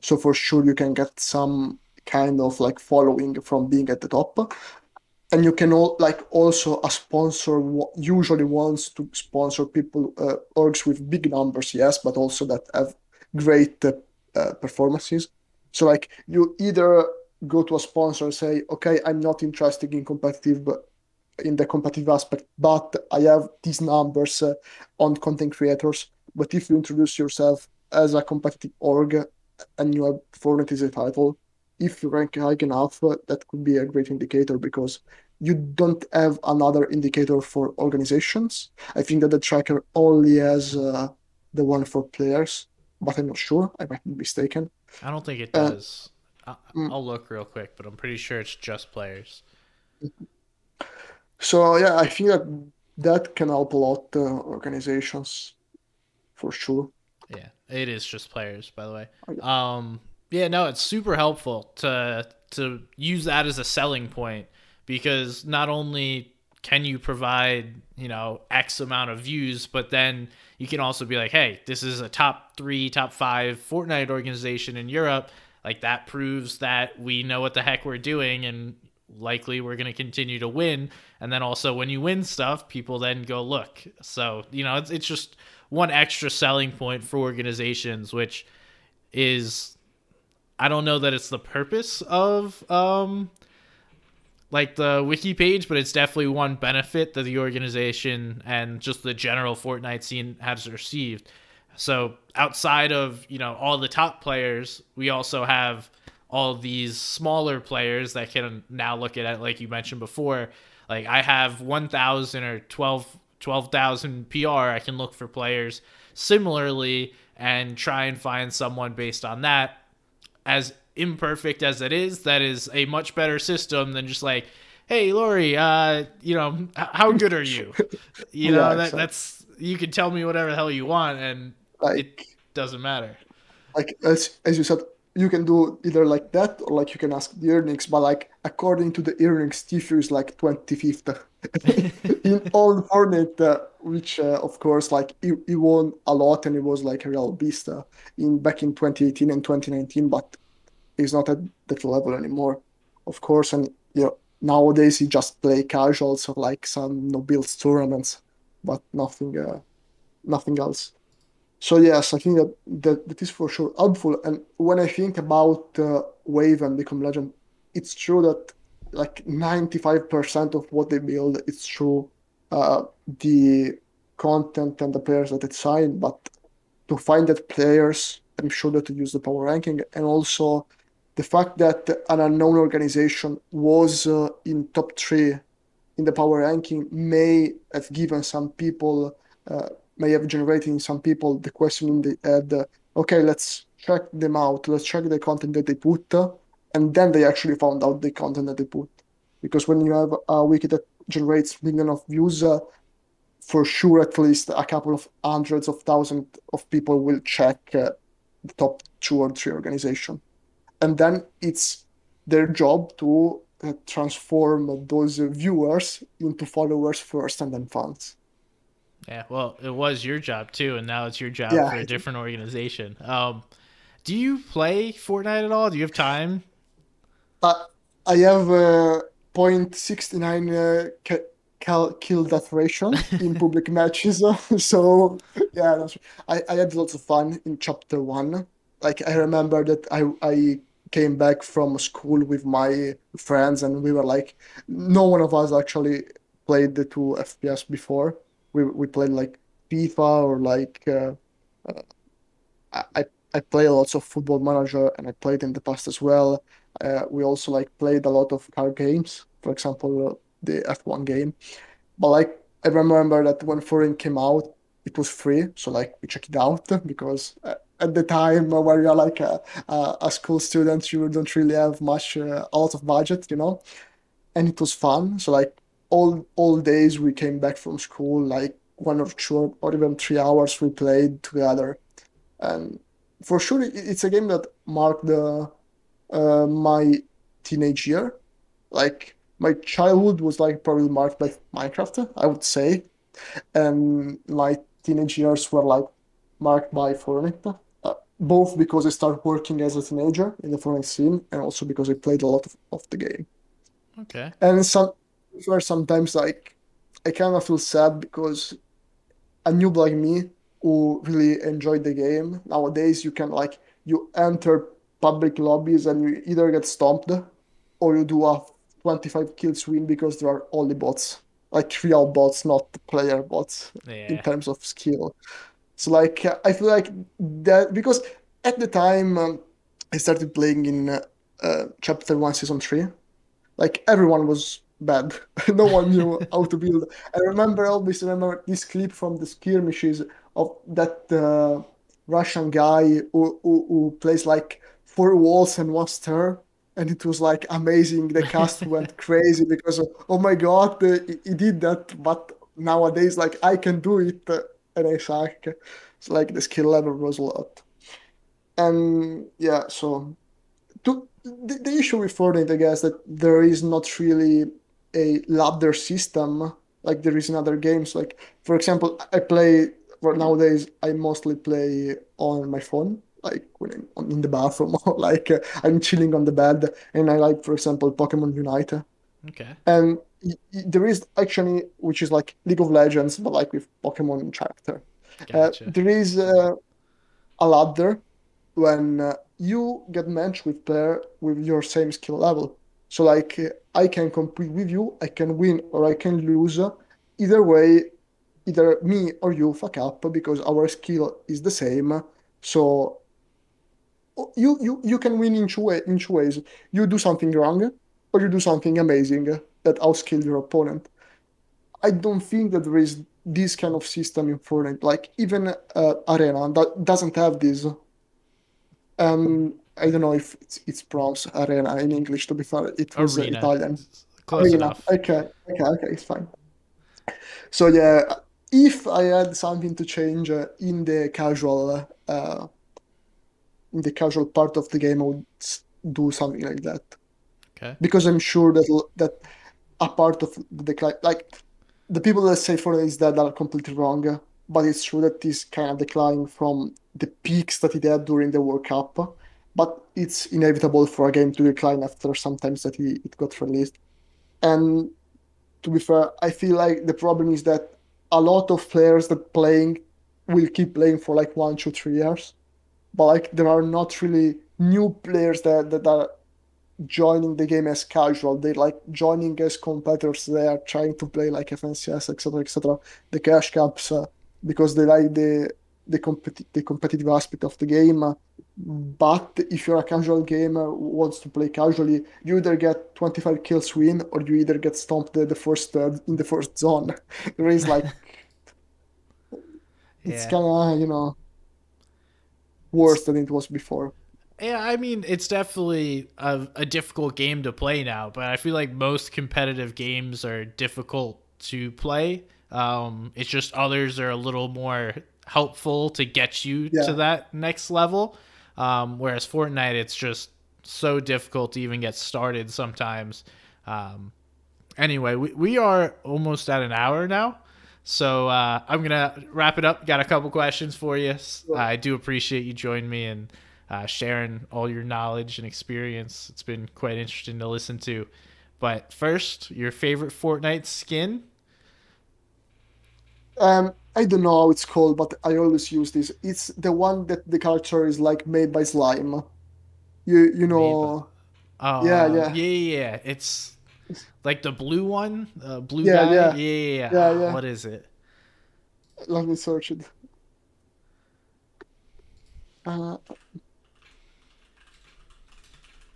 So for sure, you can get some kind of like following from being at the top. And you can all like also a sponsor usually wants to sponsor people uh, orgs with big numbers, yes, but also that have great uh, uh, performances. So like you either go to a sponsor and say, okay, I'm not interested in competitive but in the competitive aspect, but I have these numbers uh, on content creators. But if you introduce yourself as a competitive org, and you have Fortnite as a title, if you rank high enough, uh, that could be a great indicator because you don't have another indicator for organizations. I think that the tracker only has uh, the one for players, but I'm not sure. I might be mistaken. I don't think it uh, does. Uh, I'll look real quick, but I'm pretty sure it's just players. So yeah, I think that that can help a lot uh, organizations for sure. Yeah, it is just players, by the way. Um, yeah, no, it's super helpful to to use that as a selling point because not only can you provide you know x amount of views but then you can also be like hey this is a top three top five fortnite organization in europe. Like that proves that we know what the heck we're doing and likely we're going to continue to win. And then also when you win stuff people then go look. So you know it's, it's just one extra selling point for organizations which is i don't know that it's the purpose of um like the wiki page, but it's definitely one benefit that the organization and just the general Fortnite scene has received. So outside of you know all the top players, we also have all these smaller players that can now look at it like you mentioned before. Like I have 1,000 or 12 12,000 PR. I can look for players similarly and try and find someone based on that. As imperfect as it is, that is a much better system than just like, hey, Lori, uh, you know, how good are you? You know, yeah, that, that's you can tell me whatever the hell you want, and like, it doesn't matter. Like as as you said, you can do either like that or like you can ask the earnings, but like according to the earnings, Tfue is like twenty fifth in all Fortnite, uh, which uh, of course like he, he, won a lot and he was like a real beast uh, in back in 2018 and 2019, but he's not at that level anymore, of course. And you know, nowadays he just play casuals or like some no builds tournaments, but nothing, uh, nothing else. So yes, I think that, that that is for sure helpful. And when I think about uh, Wave and Become Legend, it's true that like 95% of what they build is through uh, the content and the players that they sign. But to find that players, I'm sure that to use the power ranking and also the fact that an unknown organization was uh, in top three in the power ranking may have given some people, uh, may have generated in some people the question in the head, uh, okay, let's check them out, let's check the content that they put, and then they actually found out the content that they put. Because when you have a wiki that generates millions of views, uh, for sure at least a couple of hundreds of thousands of people will check uh, the top two or three organization. and then it's their job to uh, transform those viewers into followers first and then fans yeah well it was your job too and now it's your job yeah. for a different organization um, do you play fortnite at all do you have time uh, i have uh, 0.69 uh, cal- kill death ratio in public matches so yeah I, I had lots of fun in chapter one like I remember that I I came back from school with my friends and we were like no one of us actually played the two FPS before. We we played like FIFA or like uh, uh, I I play lots of Football Manager and I played in the past as well. Uh, we also like played a lot of car games, for example the F1 game. But like I remember that when Fortnite came out, it was free, so like we checked it out because uh, at the time where you're like a, a, school student, you don't really have much, uh, a lot of budget, you know, and it was fun. So like all all days we came back from school, like one or two or even three hours we played together, and for sure it's a game that marked the uh, my teenage year. Like my childhood was like probably marked by Minecraft, I would say, and my teenage years were like marked by Fortnite both because I started working as a teenager in the Fortnite scene and also because I played a lot of, of the game. Okay. And some where sometimes like I kind of feel sad because a noob like me who really enjoyed the game nowadays you can like you enter public lobbies and you either get stomped or you do a 25 kills win because there are only bots like real bots not player bots yeah. in terms of skill so like I feel like that because at the time um, I started playing in uh, uh, chapter one, season three. Like everyone was bad. no one knew how to build. I remember always remember this clip from the skirmishes of that uh, Russian guy who, who, who plays like four walls and one stair. And it was like amazing. The cast went crazy because oh my god, he, he did that. But nowadays, like I can do it, uh, and I suck. It's like the skill level was a lot. And yeah, so to, the, the issue with Fortnite, I guess, that there is not really a ladder system like there is in other games. Like for example, I play for nowadays. I mostly play on my phone, like when I'm in the bathroom, or like uh, I'm chilling on the bed, and I like, for example, Pokemon Unite. Okay. And there is actually, which is like League of Legends, but like with Pokemon character. Uh, Gotcha. there is uh, a ladder when uh, you get matched with player with your same skill level. So like I can compete with you, I can win or I can lose. Either way, either me or you fuck up because our skill is the same. So you you you can win in two way, in two ways. You do something wrong, or you do something amazing that outskill your opponent. I don't think that there is this kind of system in Fortnite. Like even uh, Arena that doesn't have this. Um, I don't know if it's, it's pronounced Arena in English. To be fair, it was uh, Arena. Italian. Close Arena. enough. Okay, okay, okay, it's fine. So yeah, if I had something to change uh, in the casual, uh, in the casual part of the game, I would do something like that Okay. because I'm sure that that a part of the decline, like the people that say for is that are completely wrong. But it's true that this kind of decline from the peaks that it had during the World Cup. But it's inevitable for a game to decline after sometimes that it, got released. And to be fair, I feel like the problem is that a lot of players that playing will keep playing for like one, two, three years. But like there are not really new players that, that are joining the game as casual. They're like joining as competitors. They are trying to play like FNCS, etc., etc. The cash cups uh, because they like the the, competi- the competitive aspect of the game. But if you're a casual gamer who wants to play casually, you either get 25 kills win or you either get stomped the, the first uh, in the first zone. There is like it's Yeah. kind of you know worse than it was before. yeah, I mean, it's definitely a, a difficult game to play now, but I feel like most competitive games are difficult to play. Um, it's just others are a little more helpful to get you to that next level. Um, whereas Fortnite, it's just so difficult to even get started sometimes. Um, anyway, we, we are almost at an hour now. So uh, I'm gonna wrap it up. Got a couple questions for you. I do appreciate you joining me and uh, sharing all your knowledge and experience. It's been quite interesting to listen to. But first, your favorite Fortnite skin? Um, I don't know how it's called, but I always use this. It's the one that the character is like made by slime. You you know, oh yeah, yeah, yeah yeah. It's like the blue one, uh, blue yeah, guy. Yeah yeah, yeah yeah. Ah, yeah. what is it? Let me search it. Uh,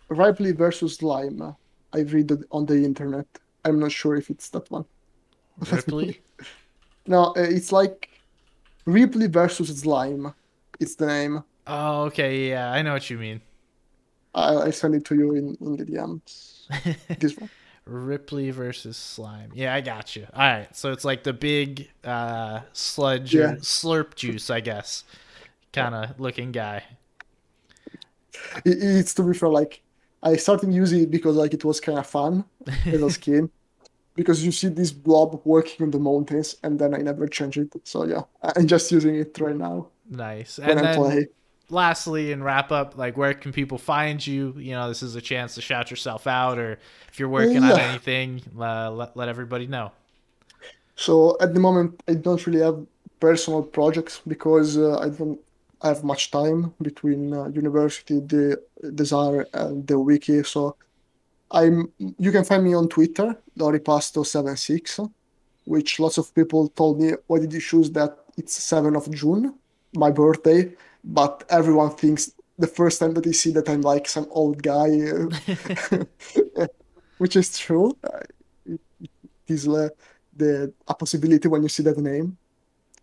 Ripley versus slime. I read it on the internet. I'm not sure if it's that one. Ripley? No, uh, it's like Ripley versus slime. It's the name. Oh okay yeah, I know what you mean. I, I send it to you in, in the DMs. This one. Ripley versus slime. Yeah, I got you. All right, so it's like the big uh, sludge Yeah. slurp juice, I guess, kind of looking guy. It, it's to be fair, like I started using it because like it was kind of fun as a skin because you see this blob working on the mountains and then I never change it. So yeah, I'm just using it right now nice. And I then play. lastly, and wrap up, like where can people find you? You know, this is a chance to shout yourself out, or if you're working on anything, uh, let let everybody know. So at the moment I don't really have personal projects because uh, I don't have much time between uh, university, the Desyre and the wiki. So I'm you can find me on Twitter, Loripasto76, which lots of people told me, why did you choose that? It's 7th of June, my birthday, but everyone thinks the first time that they see that I'm like some old guy, which is true. Uh, it is the a possibility when you see that name.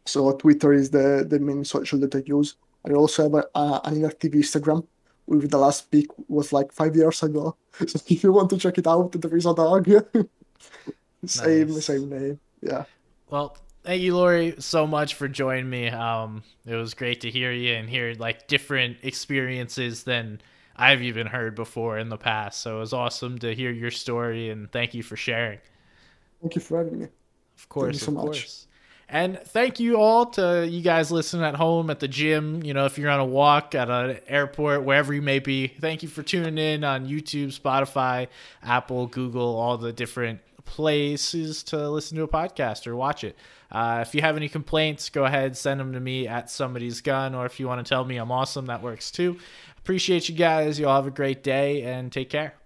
So Twitter is the the main social that I use. I also have a, a, an inactive Instagram with the last peak was like five years ago. So if you want to check it out, there is a dog. same nice. same name. Yeah. Well, thank you, Lori, so much for joining me. Um, it was great to hear you and hear like different experiences than I've even heard before in the past. So it was awesome to hear your story and thank you for sharing. Thank you for having me. Of course, so of much. course. And thank you all to you guys listening at home, at the gym, you know, if you're on a walk at an airport, wherever you may be. Thank you for tuning in on YouTube, Spotify, Apple, Google, all the different places to listen to a podcast or watch it. Uh, if you have any complaints, go ahead, send them to me at somebody's gun, or if you want to tell me I'm awesome, that works too. Appreciate you guys. You all have a great day and take care.